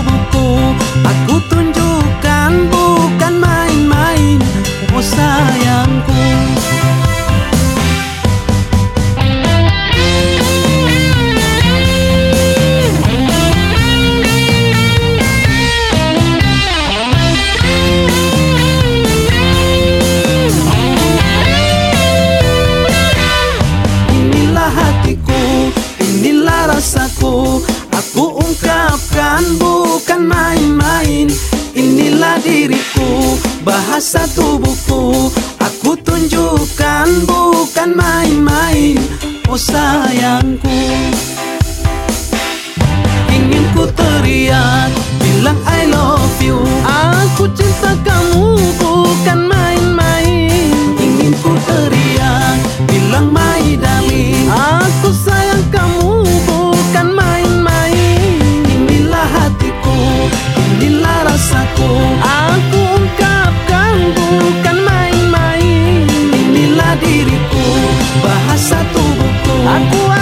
tubuhku Aku diriku, bahasa tubuhku Aku